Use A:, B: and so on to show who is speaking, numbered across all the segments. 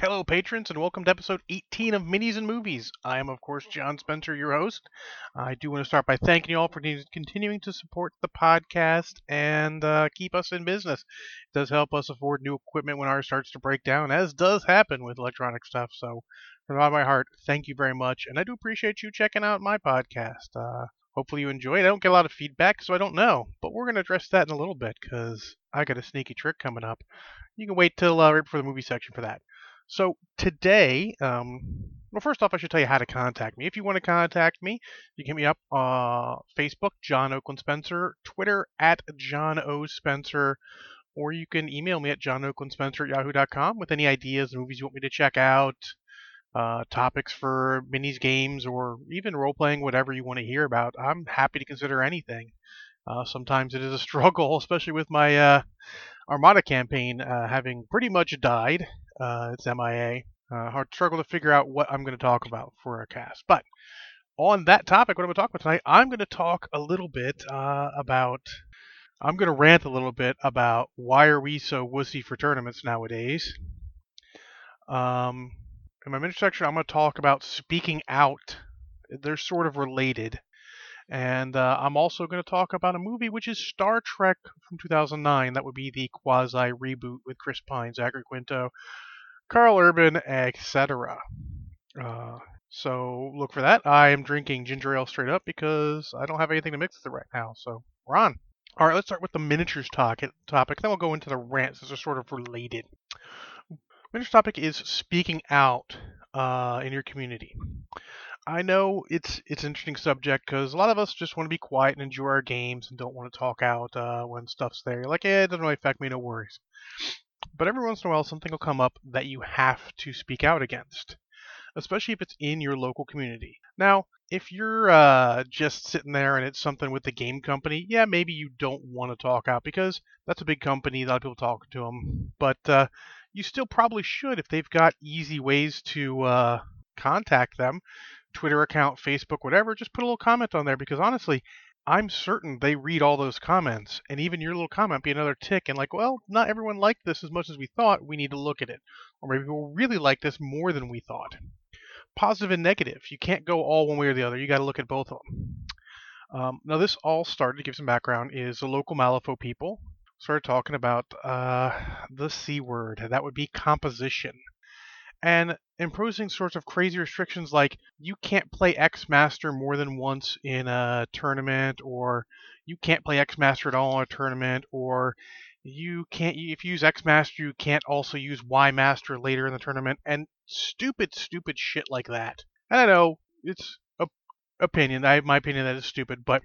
A: Hello, patrons, and welcome to episode 18 of Minis and Movies. I am, of course, John Spencer, your host. I do want to start by thanking you all for continuing to support the podcast and uh, keep us in business. It does help us afford new equipment when ours starts to break down, as does happen with electronic stuff. So, from the bottom of my heart, thank you very much, and I do appreciate you checking out my podcast. Uh, hopefully, you enjoy it. I don't get a lot of feedback, so I don't know, but we're going to address that in a little bit because I got a sneaky trick coming up. You can wait till uh, right before the movie section for that. So today, um, well, first off, I should tell you how to contact me. If you want to contact me, you can hit me up uh, Facebook, John Oakland Spencer, Twitter at John O Spencer, or you can email me at johnoaklandspencer at yahoo.com with any ideas, movies you want me to check out, uh, topics for minis games, or even role playing, whatever you want to hear about. I'm happy to consider anything. Uh, sometimes it is a struggle, especially with my uh, Armada campaign uh, having pretty much died. Uh, it's MIA. Uh, hard struggle to figure out what I'm going to talk about for a cast. But on that topic, what I'm going to talk about tonight, I'm going to talk a little bit uh, about. I'm going to rant a little bit about why are we so wussy for tournaments nowadays. Um, in my mini section, I'm going to talk about speaking out. They're sort of related. And uh, I'm also going to talk about a movie which is Star Trek from 2009. That would be the quasi reboot with Chris Pine, Zachary Quinto, Karl Urban, etc. Uh, so look for that. I am drinking ginger ale straight up because I don't have anything to mix with it right now. So we're on. All right, let's start with the miniatures talk, topic. Then we'll go into the rants. These are sort of related. Miniatures topic is speaking out uh, in your community. I know it's it's an interesting subject because a lot of us just want to be quiet and enjoy our games and don't want to talk out uh, when stuff's there. Like, eh, it doesn't really affect me, no worries. But every once in a while, something will come up that you have to speak out against, especially if it's in your local community. Now, if you're uh, just sitting there and it's something with the game company, yeah, maybe you don't want to talk out because that's a big company, a lot of people talking to them. But uh, you still probably should if they've got easy ways to uh, contact them Twitter account, Facebook, whatever, just put a little comment on there because honestly, I'm certain they read all those comments and even your little comment be another tick and like, well, not everyone liked this as much as we thought. We need to look at it. Or maybe people really like this more than we thought. Positive and negative. You can't go all one way or the other. You got to look at both of them. Um, now, this all started, to give some background, is the local Malifaux people started talking about uh, the C word. That would be composition and imposing sorts of crazy restrictions like you can't play X Master more than once in a tournament, or you can't play X Master at all in a tournament, or you can't if you use X Master you can't also use Y Master later in the tournament, and stupid, stupid shit like that. And I know it's a opinion. I have my opinion that is stupid, but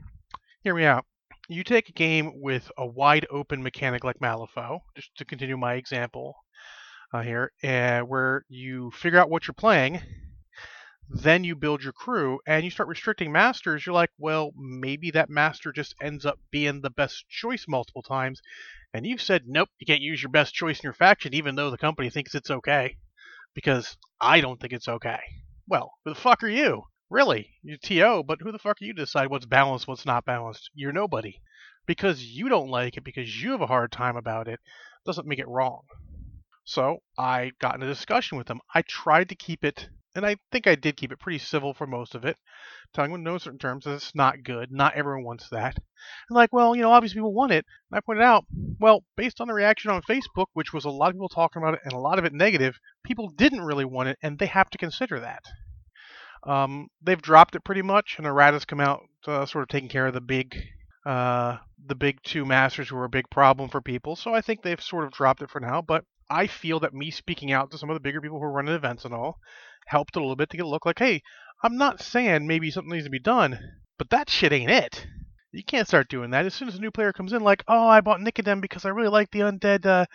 A: hear me out. You take a game with a wide open mechanic like Malifaux, just to continue my example, uh, here, uh, where you figure out what you're playing, then you build your crew, and you start restricting masters. You're like, well, maybe that master just ends up being the best choice multiple times, and you've said, nope, you can't use your best choice in your faction, even though the company thinks it's okay, because I don't think it's okay. Well, who the fuck are you? Really, you're TO, but who the fuck are you to decide what's balanced, what's not balanced? You're nobody. Because you don't like it, because you have a hard time about it, doesn't make it wrong. So I got in a discussion with them. I tried to keep it, and I think I did keep it pretty civil for most of it, telling them in no certain terms that it's not good. Not everyone wants that. And like, well, you know, obviously people want it. And I pointed out, well, based on the reaction on Facebook, which was a lot of people talking about it and a lot of it negative, people didn't really want it, and they have to consider that. Um, they've dropped it pretty much, and Errata's come out uh, sort of taking care of the big uh, the big two masters who were a big problem for people. So I think they've sort of dropped it for now. But I feel that me speaking out to some of the bigger people who are running events and all helped a little bit to get a look like, hey, I'm not saying maybe something needs to be done, but that shit ain't it. You can't start doing that. As soon as a new player comes in, like, oh, I bought Nicodem because I really like the undead, uh,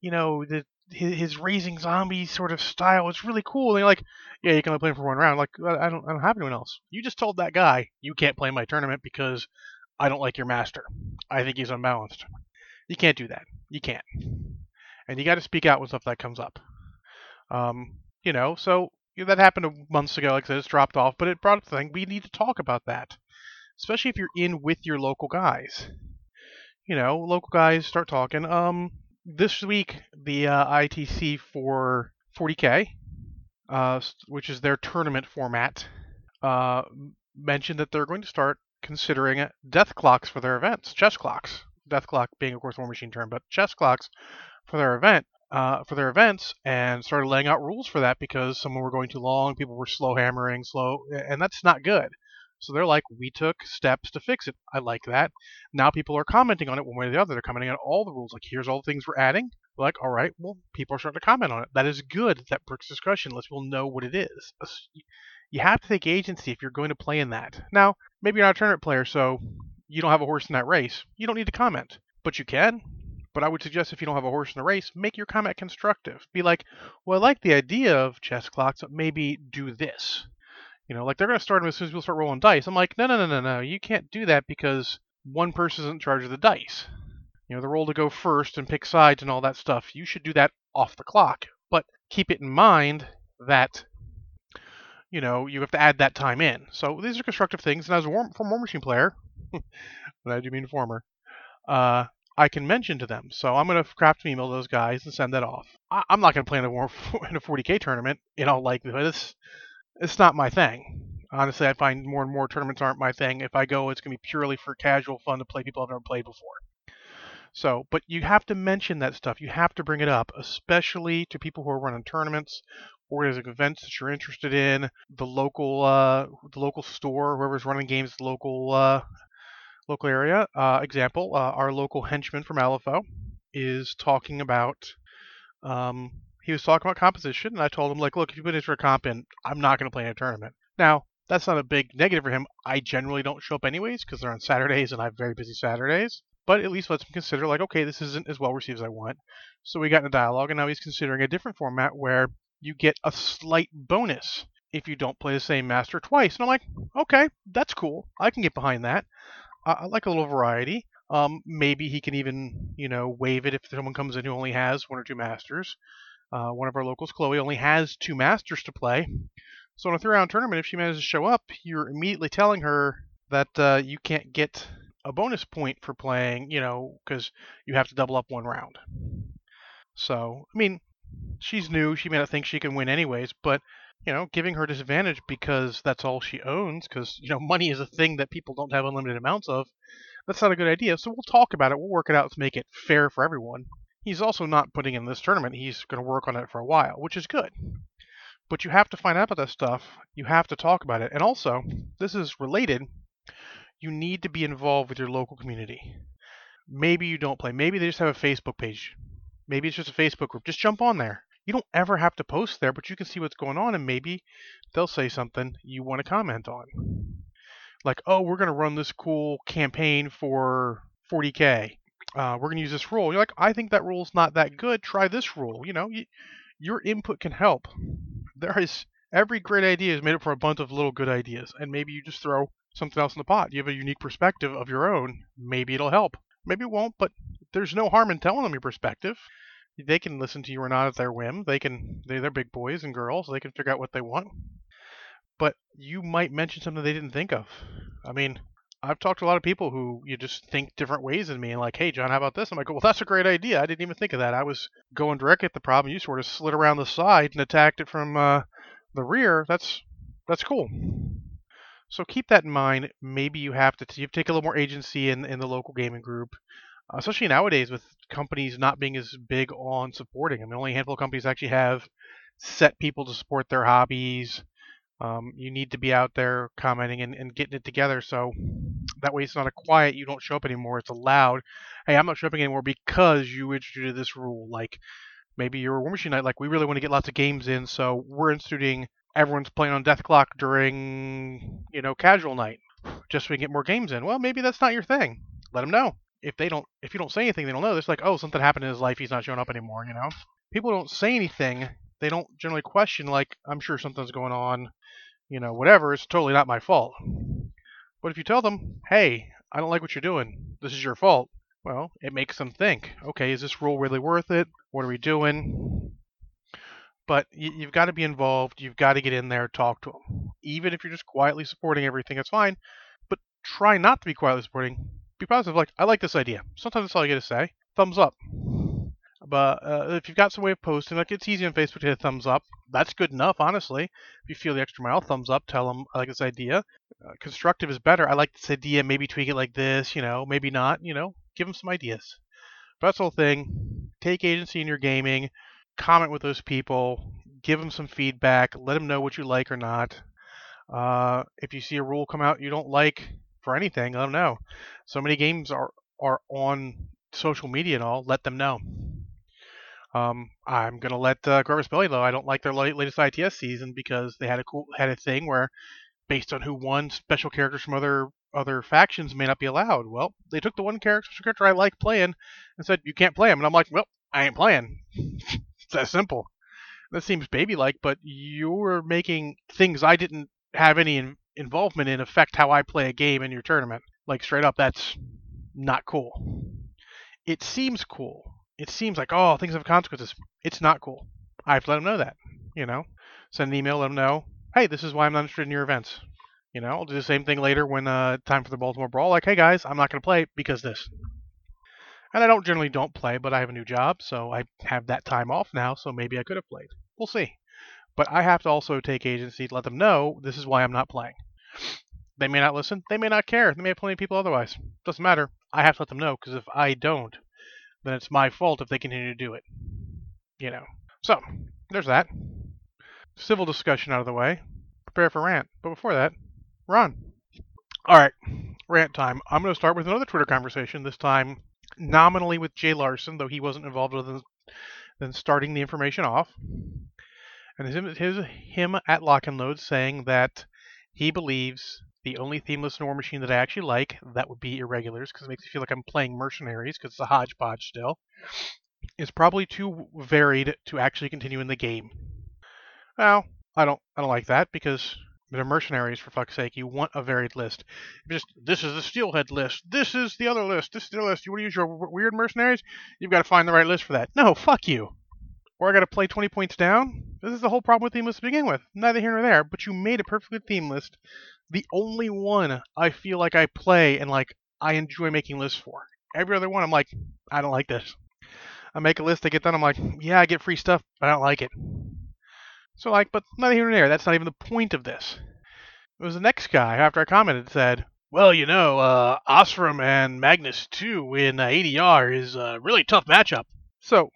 A: you know, the his, his raising zombie sort of style. It's really cool. And you're like, yeah, you can only play him for one round. Like, I don't, I don't have anyone else. You just told that guy you can't play my tournament because I don't like your master. I think he's unbalanced. You can't do that. You can't and you got to speak out when stuff that comes up. Um, you know, so you know, that happened months ago. Like I said, it's dropped off, but it brought up the thing. We need to talk about that, especially if you're in with your local guys. You know, local guys start talking. Um, this week the uh, ITC for 40k, uh, which is their tournament format, uh, mentioned that they're going to start considering death clocks for their events, chess clocks. Death clock being, of course, War Machine term, but chess clocks for their event, uh, for their events, and started laying out rules for that because some were going too long, people were slow hammering, slow, and that's not good. So they're like, we took steps to fix it. I like that. Now people are commenting on it one way or the other. They're commenting on all the rules. Like, here's all the things we're adding. We're like, all right, well, people are starting to comment on it. That is good. That perks discussion. Lets people know what it is. You have to take agency if you're going to play in that. Now, maybe you're not a tournament player, so you don't have a horse in that race. You don't need to comment, but you can. But I would suggest if you don't have a horse in the race, make your comment constructive. Be like, well, I like the idea of chess clocks, but maybe do this. You know, like they're going to start them as soon as people start rolling dice. I'm like, no, no, no, no, no. You can't do that because one person is in charge of the dice. You know, the role to go first and pick sides and all that stuff. You should do that off the clock. But keep it in mind that, you know, you have to add that time in. So these are constructive things. And as a former War Machine player, but I do mean former, uh, I can mention to them. So I'm going to craft an email to those guys and send that off. I, am not going to play in a, in a 40k tournament in all likelihood. It's, it's not my thing. Honestly, I find more and more tournaments aren't my thing. If I go, it's going to be purely for casual fun to play people I've never played before. So, but you have to mention that stuff. You have to bring it up, especially to people who are running tournaments, organizing events that you're interested in, the local, uh, the local store, whoever's running games, the local, uh, local area. Uh, example: uh, our local henchman from LFO is talking about um, he was talking about composition, and I told him like, look, if you put in for a comp in, I'm not going to play in a tournament. Now, that's not a big negative for him. I generally don't show up anyways because they're on Saturdays, and I have very busy Saturdays. But at least lets him consider like, okay, this isn't as well received as I want. So we got in a dialogue, and now he's considering a different format where you get a slight bonus if you don't play the same master twice. And I'm like, okay, that's cool. I can get behind that. I, I like a little variety. Um, maybe he can even, you know, waive it if someone comes in who only has one or two masters. Uh, one of our locals, Chloe, only has two masters to play. So in a three-round tournament, if she manages to show up, you're immediately telling her that uh, you can't get a bonus point for playing, you know, because you have to double up one round. So, I mean, she's new. She may not think she can win anyways, but you know, giving her disadvantage because that's all she owns, because you know, money is a thing that people don't have unlimited amounts of. That's not a good idea. So we'll talk about it. We'll work it out to make it fair for everyone. He's also not putting in this tournament. He's going to work on it for a while, which is good. But you have to find out about that stuff. You have to talk about it. And also, this is related. You need to be involved with your local community. Maybe you don't play. Maybe they just have a Facebook page. Maybe it's just a Facebook group. Just jump on there. You don't ever have to post there, but you can see what's going on, and maybe they'll say something you want to comment on. Like, oh, we're going to run this cool campaign for 40K uh, we're going to use this rule. You're like, I think that rule's not that good. Try this rule. You know, you, your input can help. There is every great idea is made up from a bunch of little good ideas, and maybe you just throw something else in the pot. You have a unique perspective of your own. Maybe it'll help. Maybe it won't, but there's no harm in telling them your perspective. They can listen to you or not at their whim. They can. They, they're big boys and girls. They can figure out what they want. But you might mention something they didn't think of. I mean, I've talked to a lot of people who you just think different ways than me and like, hey, John, how about this? I'm like, well, that's a great idea. I didn't even think of that. I was going directly at the problem. You sort of slid around the side and attacked it from uh, the rear. That's that's cool. So keep that in mind. Maybe you have to you take a little more agency in in the local gaming group, especially nowadays with companies not being as big on supporting. I mean, only a handful of companies actually have set people to support their hobbies. Um, you need to be out there commenting and, and, getting it together. So that way it's not a quiet you don't show up anymore it's a loud hey i'm not showing up anymore because you instituted this rule. Like maybe you're a war machine night like we really want to get lots of games in so we're instituting everyone's playing on death clock during you know casual night just so we can get more games in. Well maybe that's not your thing. Let them know if they don't if you don't say anything they don't know it's like oh something happened in his life he's not showing up anymore you know people don't say anything they don't generally question like i'm sure something's going on you know, whatever, it's totally not my fault. But if you tell them, hey, I don't like what you're doing, this is your fault, well, it makes them think, okay, is this rule really worth it? What are we doing? But you, have got to be involved. You've got to get in there, talk to them. Even if you're just quietly supporting everything, it's fine. But try not to be quietly supporting. Be positive, like, I like this idea. Sometimes that's all you get to say. Thumbs up. But uh, if you've got some way of posting, like it's easy on Facebook to hit a thumbs up. That's good enough, honestly. If you feel the extra mile, thumbs up. Tell them I like this idea. Uh, constructive is better. I like this idea. Maybe tweak it like this. You know, maybe not. You know, give them some ideas. But that's the whole thing. Take agency in your gaming. Comment with those people. Give them some feedback. Let them know what you like or not. Uh, if you see a rule come out you don't like for anything, let them know. So many games are are on social media and all. Let them know. Um, I'm gonna let uh, Corvus Belli know I don't like their latest ITS season because they had a cool had a thing where, based on who won, special characters from other other factions may not be allowed. Well, they took the one character character I like playing and said you can't play him, and I'm like, well, I ain't playing. it's that simple. That seems baby like, but you're making things I didn't have any in- involvement in affect how I play a game in your tournament. Like straight up, that's not cool. It seems cool. It seems like oh things have consequences. It's not cool. I have to let them know that. You know, send an email, let them know. Hey, this is why I'm not interested in your events. You know, I'll do the same thing later when uh, time for the Baltimore Brawl. Like, hey guys, I'm not going to play because this. And I don't generally don't play, but I have a new job, so I have that time off now. So maybe I could have played. We'll see. But I have to also take agency to let them know this is why I'm not playing. They may not listen. They may not care. They may have plenty of people otherwise. Doesn't matter. I have to let them know because if I don't, then it's my fault if they continue to do it. You know. So, there's that. Civil discussion out of the way. Prepare for rant. But before that, Ron. Alright, rant time. I'm going to start with another Twitter conversation, this time nominally with Jay Larson, though he wasn't involved other than starting the information off. And his, his him at Lock and Load saying that he believes the only themeless war machine that I actually like, that would be Irregulars, because it makes me feel like I'm playing Mercenaries, because it's a hodgepodge still, is probably too varied to actually continue in the game. Well, I don't I don't like that because they're mercenaries for fuck's sake. You want a varied list. Just this is the steelhead list. This is the other list. This is the list. You want to use your weird mercenaries? You've got to find the right list for that. No, fuck you. Or I got to play 20 points down. This is the whole problem with theme list to begin with. Neither here nor there. But you made a perfectly theme list. The only one I feel like I play and like I enjoy making lists for. Every other one, I'm like, I don't like this. I make a list, I get done, I'm like, yeah, I get free stuff, but I don't like it. So like, but neither here nor there. That's not even the point of this. It was the next guy after I commented said, "Well, you know, uh, Ossrum and Magnus 2 in uh, ADR is a really tough matchup." So,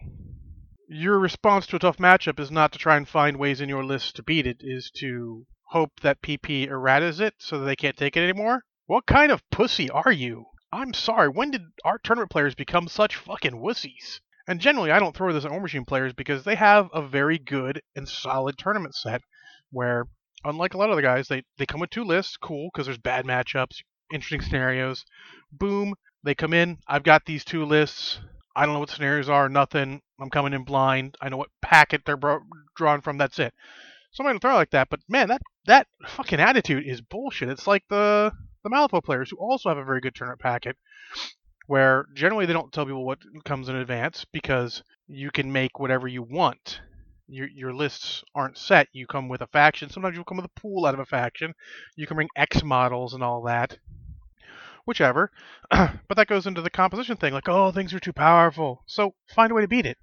A: your response to a tough matchup is not to try and find ways in your list to beat it, is to hope that PP erratas it so that they can't take it anymore? What kind of pussy are you? I'm sorry, when did our tournament players become such fucking wussies? And generally, I don't throw this at War Machine players because they have a very good and solid tournament set where, unlike a lot of the guys, they, they come with two lists, cool, because there's bad matchups, interesting scenarios. Boom, they come in, I've got these two lists. I don't know what scenarios are, nothing. I'm coming in blind. I know what packet they're bro- drawn from, that's it. Somebody throw like that, but man, that that fucking attitude is bullshit. It's like the the Malifaux players who also have a very good tournament packet, where generally they don't tell people what comes in advance because you can make whatever you want. Your, your lists aren't set. You come with a faction. Sometimes you'll come with a pool out of a faction. You can bring X models and all that. Whichever. but that goes into the composition thing. Like, oh, things are too powerful. So find a way to beat it.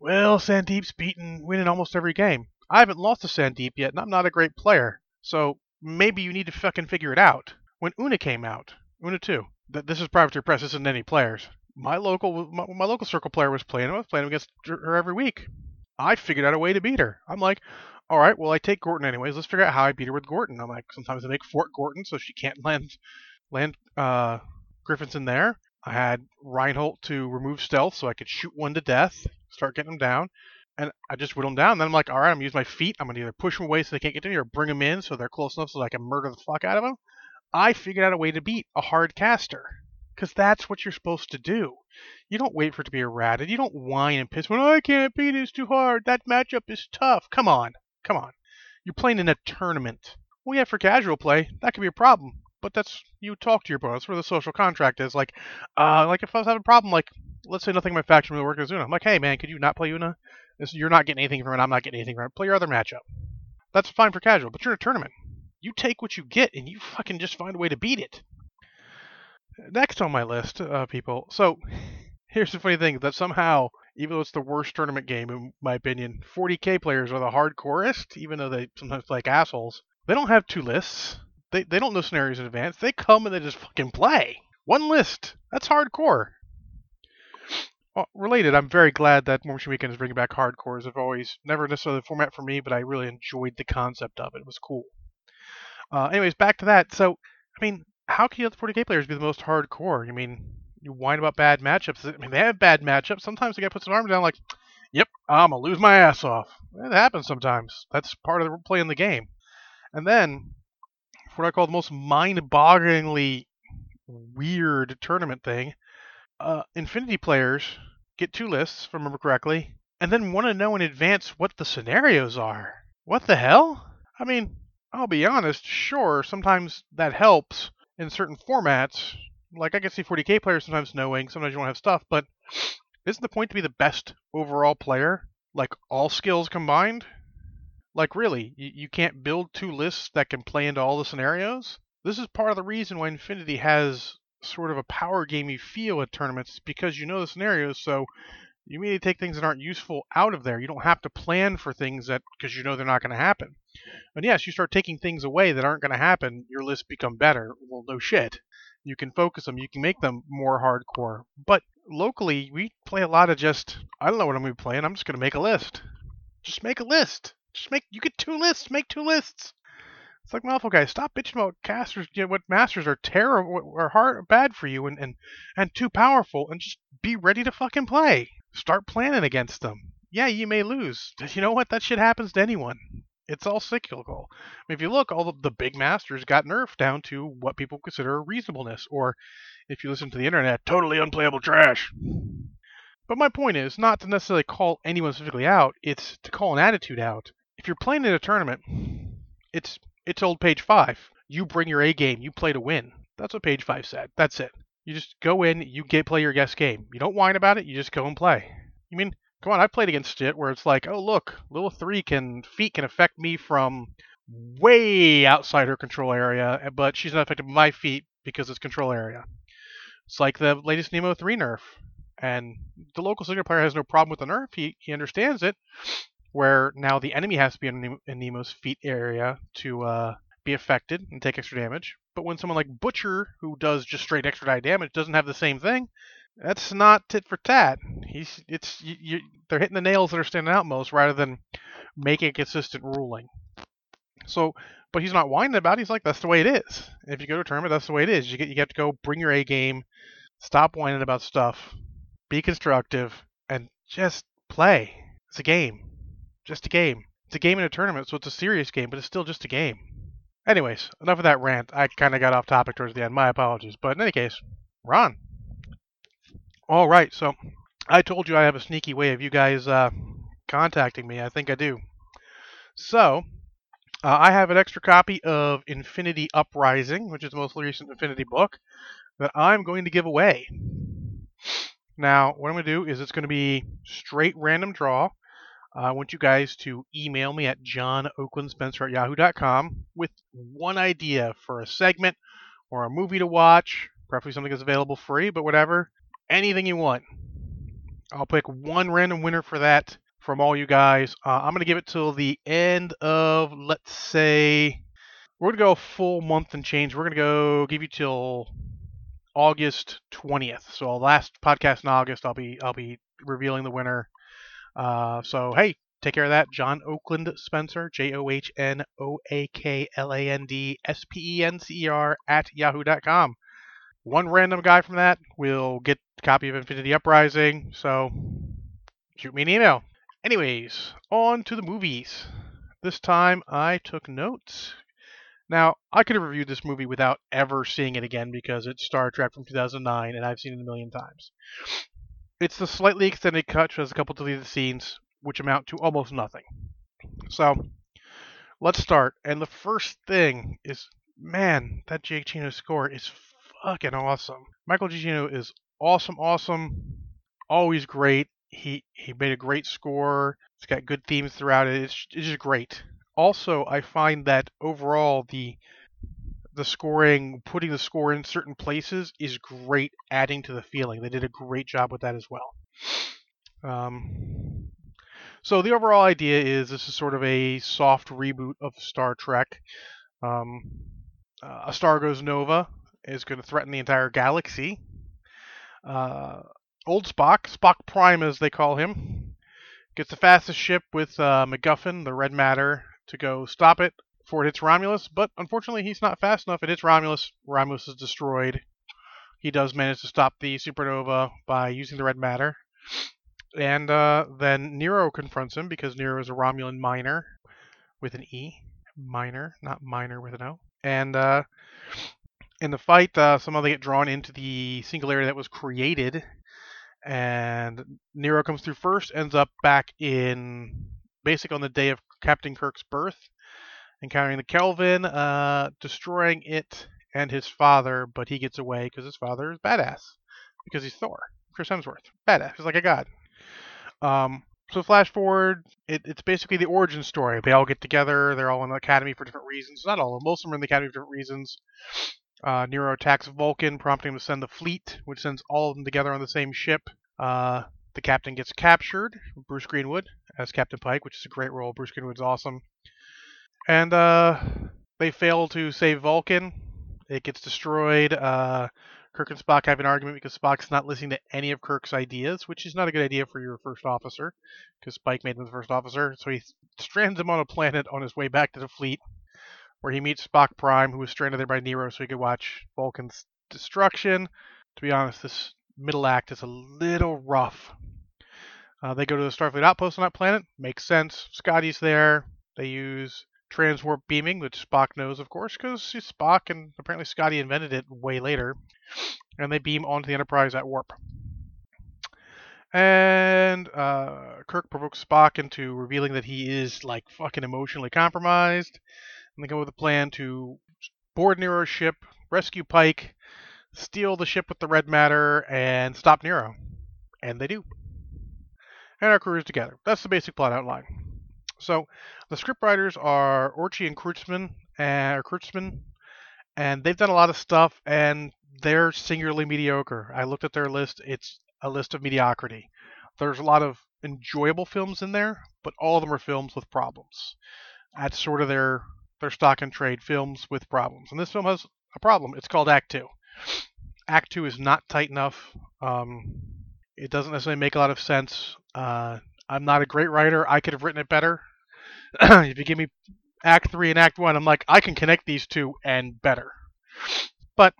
A: Well, Sandeep's beaten, winning almost every game. I haven't lost to Sandeep yet, and I'm not a great player. So maybe you need to fucking figure it out. When Una came out, Una 2, that this is Privateer Press isn't any players. My local my, my, local circle player was playing. I was playing against her every week. I figured out a way to beat her. I'm like, all right, well I take Gorten anyways. Let's figure out how I beat her with Gorten. I'm like, sometimes I make Fort Gorten so she can't land land uh, Griffins in there. I had Reinholdt to remove stealth so I could shoot one to death, start getting them down. And I just whittle them down. And then I'm like, all right, I'm gonna use my feat. I'm gonna either push them away so they can't get to me, or bring them in so they're close enough so I can murder the fuck out of them. I figured out a way to beat a hard caster. Because that's what you're supposed to do. You don't wait for it to be errated. You don't whine and piss when, oh, I can't beat it, it's too hard. That matchup is tough. Come on. Come on. You're playing in a tournament. Well, yeah, for casual play, that could be a problem. But that's, you talk to your opponent. That's where the social contract is. Like, uh, like if I was having a problem, like, let's say nothing in my faction really works as Una. I'm like, hey, man, could you not play Una? You're not getting anything from it. I'm not getting anything from it. Play your other matchup. That's fine for casual, but you're in a tournament. You take what you get and you fucking just find a way to beat it. Next on my list, uh, people. So here's the funny thing that somehow even though it's the worst tournament game in my opinion. 40k players are the hardcorest, even though they sometimes play like assholes. They don't have two lists. They they don't know scenarios in advance. They come and they just fucking play. One list. That's hardcore. Well, related, I'm very glad that War Machine Weekend is bringing back hardcores. I've always never necessarily the format for me, but I really enjoyed the concept of it. It was cool. Uh, anyways, back to that. So, I mean, how can you let the 40k players be the most hardcore? I mean, you whine about bad matchups. I mean, they have bad matchups. Sometimes the guy puts an arm down, like, "Yep, I'm gonna lose my ass off." It happens sometimes. That's part of the playing the game. And then, what I call the most mind-bogglingly weird tournament thing, uh, Infinity players get two lists, if I remember correctly, and then want to know in advance what the scenarios are. What the hell? I mean, I'll be honest, sure, sometimes that helps in certain formats. Like I can see 40k players sometimes knowing, sometimes you won't have stuff, but isn't the point to be the best overall player? Like all skills combined? Like really, you, you can't build two lists that can play into all the scenarios? This is part of the reason why Infinity has sort of a power gamey feel at tournaments because you know the scenarios, so you immediately take things that aren't useful out of there. You don't have to plan for things that because you know they're not going to happen. And yes, you start taking things away that aren't going to happen, your lists become better. Well, no shit. You can focus them, you can make them more hardcore. But locally, we play a lot of just I don't know what I'm going to be playing. I'm just going to make a list. Just make a list. Just make you get two lists. Make two lists. It's like Malifaux guys, stop bitching about casters. You know, what masters are terrible, are hard, bad for you, and, and and too powerful, and just be ready to fucking play. Start planning against them. Yeah, you may lose. You know what? That shit happens to anyone. It's all cyclical. I mean, if you look, all the, the big masters got nerfed down to what people consider reasonableness, or if you listen to the internet, totally unplayable trash. But my point is not to necessarily call anyone specifically out; it's to call an attitude out. If you're playing in a tournament, it's it's old page five. You bring your A game. You play to win. That's what page five said. That's it. You just go in. You get play your guest game. You don't whine about it. You just go and play. You mean come on? I played against it where it's like, oh look, little three can feat can affect me from way outside her control area, eh, but she's not affected by my feat because it's control area. It's like the latest Nemo 3 nerf. And the local Cygnar player has no problem with the nerf. He, he understands it where now the enemy has to be in, Nemo's feat area to uh, be affected and take extra damage. But when someone like Butcher, who does just straight extra die damage, doesn't have the same thing, that's not tit for tat. He's it's you, you, they're hitting the nails that are standing out most rather than making a consistent ruling. So, but he's not whining about. it. He's like, that's the way it is. If you go to a tournament, that's the way it is. You get you have to go bring your A game, stop whining about stuff, be constructive, and just play. It's a game. Just a game. It's a game in a tournament, so it's a serious game, but it's still just a game. Anyways, enough of that rant. I kind of got off topic towards the end. My apologies. But in any case, Ron. All right, so I told you I have a sneaky way of you guys uh, contacting me. I think I do. So, uh, I have an extra copy of Infinity Uprising, which is the most recent Infinity book, that I'm going to give away. Now, what I'm going to do is it's going to be straight random draw. I want you guys to email me at johnoaklandspencer at yahoo.com with one idea for a segment or a movie to watch, preferably something that's available free, but whatever. Anything you want. I'll pick one random winner for that from all you guys. Uh, I'm going to give it till the end of, let's say, we're going to go a full month and change. We're going to go give you till August 20th. So last podcast in August, I'll be I'll be revealing the winner uh, so hey, take care of that. John Oakland Spencer, J O H N O A K L A N D S P E N C E R at yahoo.com. One random guy from that will get a copy of Infinity Uprising. So shoot me an email. Anyways, on to the movies. This time I took notes. Now, I could have reviewed this movie without ever seeing it again because it's Star Trek from 2009 and I've seen it a million times. It's the slightly extended cut, which has a couple deleted scenes, which amount to almost nothing. So, let's start. And the first thing is, man, that Giacchino score is fucking awesome. Michael Giacchino is awesome, awesome, always great. He he made a great score. It's got good themes throughout it. It's, it's just great. Also, I find that overall the the scoring, putting the score in certain places is great, adding to the feeling. They did a great job with that as well. Um, so the overall idea is this is sort of a soft reboot of Star Trek. Um, uh, a star goes nova is going to threaten the entire galaxy. Uh, old Spock, Spock Prime as they call him, gets the fastest ship with uh, MacGuffin, the red matter, to go stop it before it hits Romulus. But unfortunately, he's not fast enough. It hits Romulus. Romulus is destroyed. He does manage to stop the supernova by using the red matter. And uh, then Nero confronts him because Nero is a Romulan miner with an E. Miner, not minor with an O. And uh, in the fight, uh, somehow they get drawn into the singularity that was created. And Nero comes through first, ends up back in basic on the day of Captain Kirk's birth, encountering the Kelvin, uh, destroying it and his father, but he gets away because his father is badass because he's Thor, Chris Hemsworth, badass. He's like a god. Um, so flash forward, it, it's basically the origin story. They all get together. They're all in the academy for different reasons. Not all of them. Most of them are in the academy for different reasons. Uh, Nero attacks Vulcan, prompting him to send the fleet, which sends all of them together on the same ship. Uh, the captain gets captured, Bruce Greenwood as Captain Pike, which is a great role. Bruce Greenwood's awesome. And uh, they fail to save Vulcan. It gets destroyed. Uh, Kirk and Spock have an argument because Spock's not listening to any of Kirk's ideas, which is not a good idea for your first officer, because Pike made him the first officer. So he strands him on a planet on his way back to the fleet, where he meets Spock Prime, who was stranded there by Nero, so he could watch Vulcan's destruction. To be honest, this middle act is a little rough. Uh, they go to the Starfleet outpost on that planet. Makes sense. Scotty's there. They use transwarp beaming, which Spock knows, of course, because Spock and apparently Scotty invented it way later. And they beam onto the Enterprise at warp. And uh, Kirk provokes Spock into revealing that he is like fucking emotionally compromised. And they come up with a plan to board Nero's ship, rescue Pike, steal the ship with the red matter, and stop Nero. And they do. And our crew is together. That's the basic plot outline. So the scriptwriters are Orci and Kurtzman, and Kurtzman, and they've done a lot of stuff, and they're singularly mediocre. I looked at their list; it's a list of mediocrity. There's a lot of enjoyable films in there, but all of them are films with problems. That's sort of their their stock and trade films with problems. And this film has a problem. It's called Act Two. Act Two is not tight enough. Um, it doesn't necessarily make a lot of sense. Uh, I'm not a great writer. I could have written it better. if you give me Act 3 and Act 1, I'm like, I can connect these two and better. But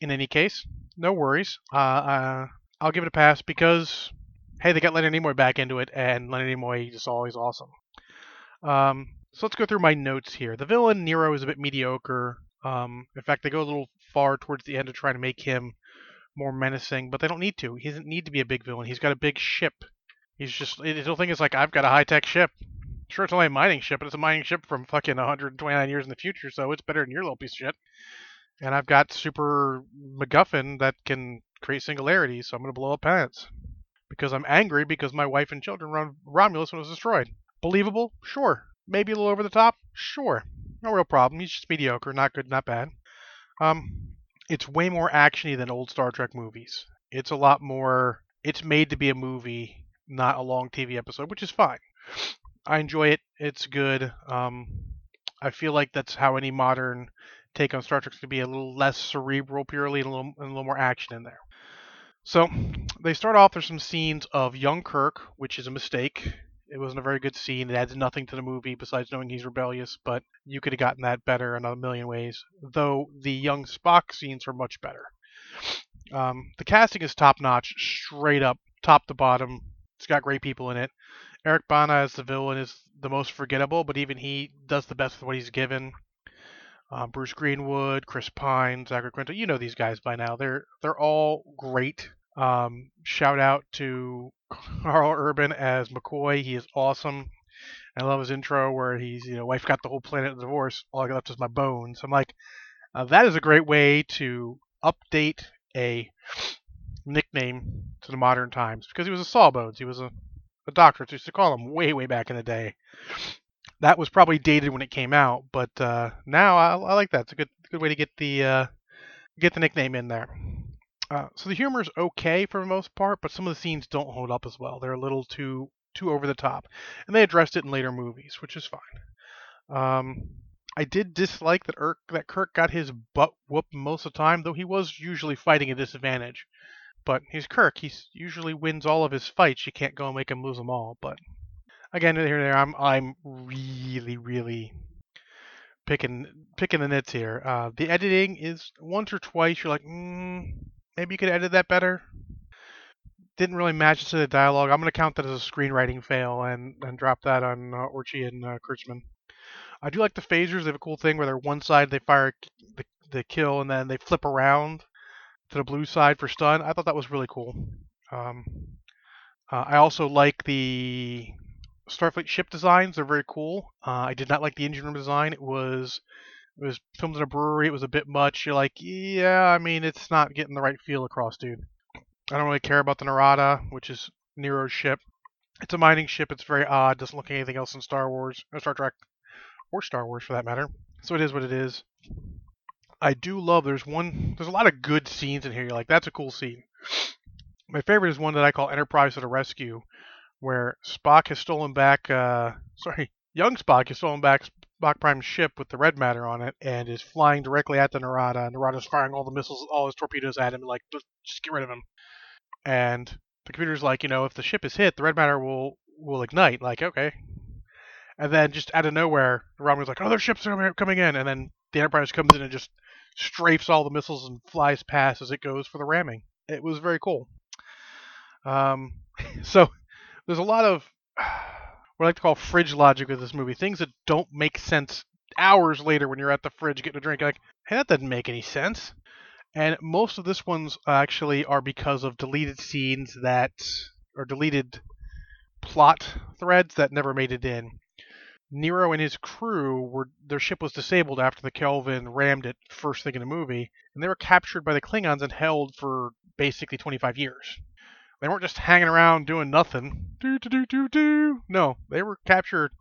A: in any case, no worries. Uh, uh, I'll give it a pass because, hey, they got Leonard Nimoy back into it, and Leonard Nimoy is always awesome. Um, so let's go through my notes here. The villain, Nero, is a bit mediocre. Um, in fact, they go a little far towards the end to try to make him more menacing, but they don't need to. He doesn't need to be a big villain. He's got a big ship. He's just, the whole thing is like, I've got a high tech ship. Sure, it's only a mining ship, but it's a mining ship from fucking 129 years in the future, so it's better than your little piece of shit. And I've got super MacGuffin that can create singularity, so I'm going to blow up planets. Because I'm angry because my wife and children run Romulus when it was destroyed. Believable? Sure. Maybe a little over the top? Sure. No real problem. He's just mediocre, not good, not bad. Um, it's way more actiony than old Star Trek movies. It's a lot more. It's made to be a movie, not a long TV episode, which is fine. I enjoy it. It's good. Um, I feel like that's how any modern take on Star going to be a little less cerebral, purely, and a little, and a little more action in there. So they start off. There's some scenes of young Kirk, which is a mistake. It wasn't a very good scene. It adds nothing to the movie besides knowing he's rebellious, but you could have gotten that better in a million ways. Though the young Spock scenes are much better. Um, the casting is top notch, straight up, top to bottom. It's got great people in it. Eric Bana as the villain is the most forgettable, but even he does the best with what he's given. Uh, Bruce Greenwood, Chris Pine, Zachary Quinto, you know these guys by now. They're they're all great. Um, shout out to Karl Urban as McCoy. He is awesome. I love his intro where he's, you know, wife got the whole planet in divorce. All I got left is my bones. I'm like, uh, that is a great way to update a nickname to the modern times because he was a sawbones. He was a the doctors used to call them way, way back in the day. That was probably dated when it came out, but uh, now I, I, like that. It's a good, good way to get the uh, get the nickname in there. Uh, so the humor is okay for the most part, but some of the scenes don't hold up as well. They're a little too too over the top, and they addressed it in later movies, which is fine. Um, I did dislike that Kirk, that Kirk got his butt whooped most of the time, though he was usually fighting a disadvantage. But he's Kirk. He usually wins all of his fights. You can't go and make him lose them all. But again, here there, I'm I'm really really picking picking the nits here. Uh, the editing is once or twice you're like, mm, maybe you could edit that better. Didn't really match to the dialogue. I'm to count that as a screenwriting fail and, and drop that on uh, Orci and uh, Kurtzman. I do like the phasers. They have a cool thing where they're one side they fire the, the kill and then they flip around to the blue side for stun. I thought that was really cool. Um, uh, I also like the Starfleet ship designs. They're very cool. Uh, I did not like the engine room design. It was it was filmed in a brewery. It was a bit much. You're like, yeah, I mean, it's not getting the right feel across, dude. I don't really care about the Narada, which is Nero's ship. It's a mining ship. It's very odd. Doesn't look like anything else in Star Wars or Star Trek or Star Wars for that matter. So it is what it is. I do love. There's one. There's a lot of good scenes in here. You're like, that's a cool scene. My favorite is one that I call Enterprise to the Rescue, where Spock has stolen back. Uh, sorry, young Spock has stolen back Spock Prime's ship with the red matter on it and is flying directly at the Narada. Narada's firing all the missiles, all his torpedoes at him, like just get rid of him. And the computer's like, you know, if the ship is hit, the red matter will will ignite. Like, okay. And then just out of nowhere, the Romulan's like, oh, their ships are coming in, and then the Enterprise comes in and just strafes all the missiles and flies past as it goes for the ramming. It was very cool. Um, so there's a lot of what I like to call fridge logic with this movie. Things that don't make sense hours later when you're at the fridge getting a drink. Like, hey, that doesn't make any sense. And most of this ones actually are because of deleted scenes that or deleted plot threads that never made it in. Nero and his crew were their ship was disabled after the Kelvin rammed it first thing in the movie, and they were captured by the Klingons and held for basically 25 years. They weren't just hanging around doing nothing. Do do do do do. No, they were captured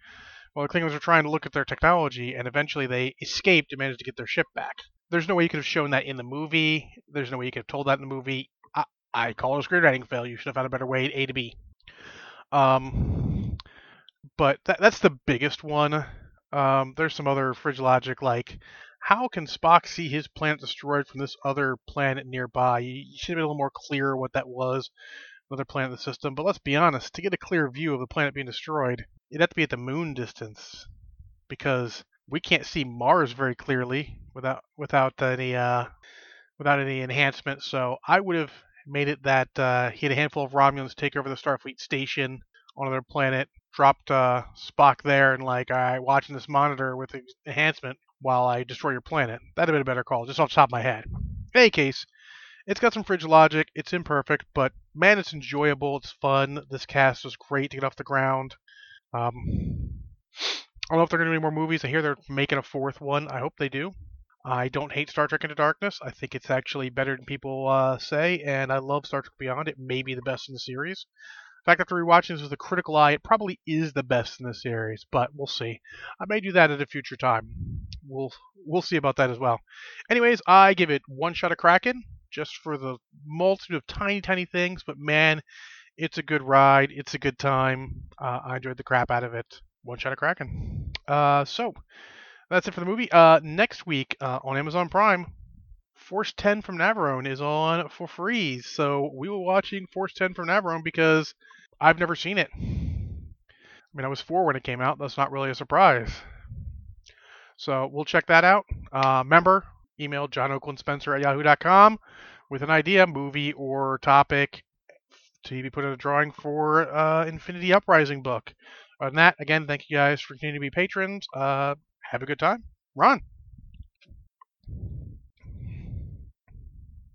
A: while the Klingons were trying to look at their technology, and eventually they escaped and managed to get their ship back. There's no way you could have shown that in the movie. There's no way you could have told that in the movie. I, I call it a screenwriting fail. You should have found a better way, A to B. Um, but that, that's the biggest one. Um, there's some other fridge logic like how can Spock see his planet destroyed from this other planet nearby? You, you should have been a little more clear what that was, another planet in the system. But let's be honest, to get a clear view of the planet being destroyed, it'd have to be at the moon distance, because we can't see Mars very clearly without without any uh, without any enhancement. So I would have made it that uh, he had a handful of Romulans take over the Starfleet station on another planet, dropped uh, Spock there, and like, all right, watching this monitor with enhancement while I destroy your planet. That'd have been a better call, just off the top of my head. In any case, it's got some fridge logic. It's imperfect, but man, it's enjoyable. It's fun. This cast was great to get off the ground. Um, I don't know if they're going to do any more movies. I hear they're making a fourth one. I hope they do. I don't hate Star Trek Into Darkness. I think it's actually better than people uh, say, and I love Star Trek Beyond. It may be the best in the series. In fact, after rewatching this with a critical eye, it probably is the best in the series, but we'll see. I may do that at a future time. We'll we'll see about that as well. Anyways, I give it one shot of Kraken just for the multitude of tiny, tiny things, but man, it's a good ride. It's a good time. Uh, I enjoyed the crap out of it. One shot of Kraken. Uh, so that's it for the movie. Uh, next week uh, on Amazon Prime, Force 10 from Navarone is on for free. So we were watching Force 10 from Navarone because I've never seen it. I mean, I was four when it came out. That's not really a surprise. So we'll check that out. Uh, remember, email John Oakland Spencer at yahoo.com with an idea, movie, or topic to be put in a drawing for uh, Infinity Uprising book. On that, again, thank you guys for continuing to be patrons. Uh, have a good time. Ron.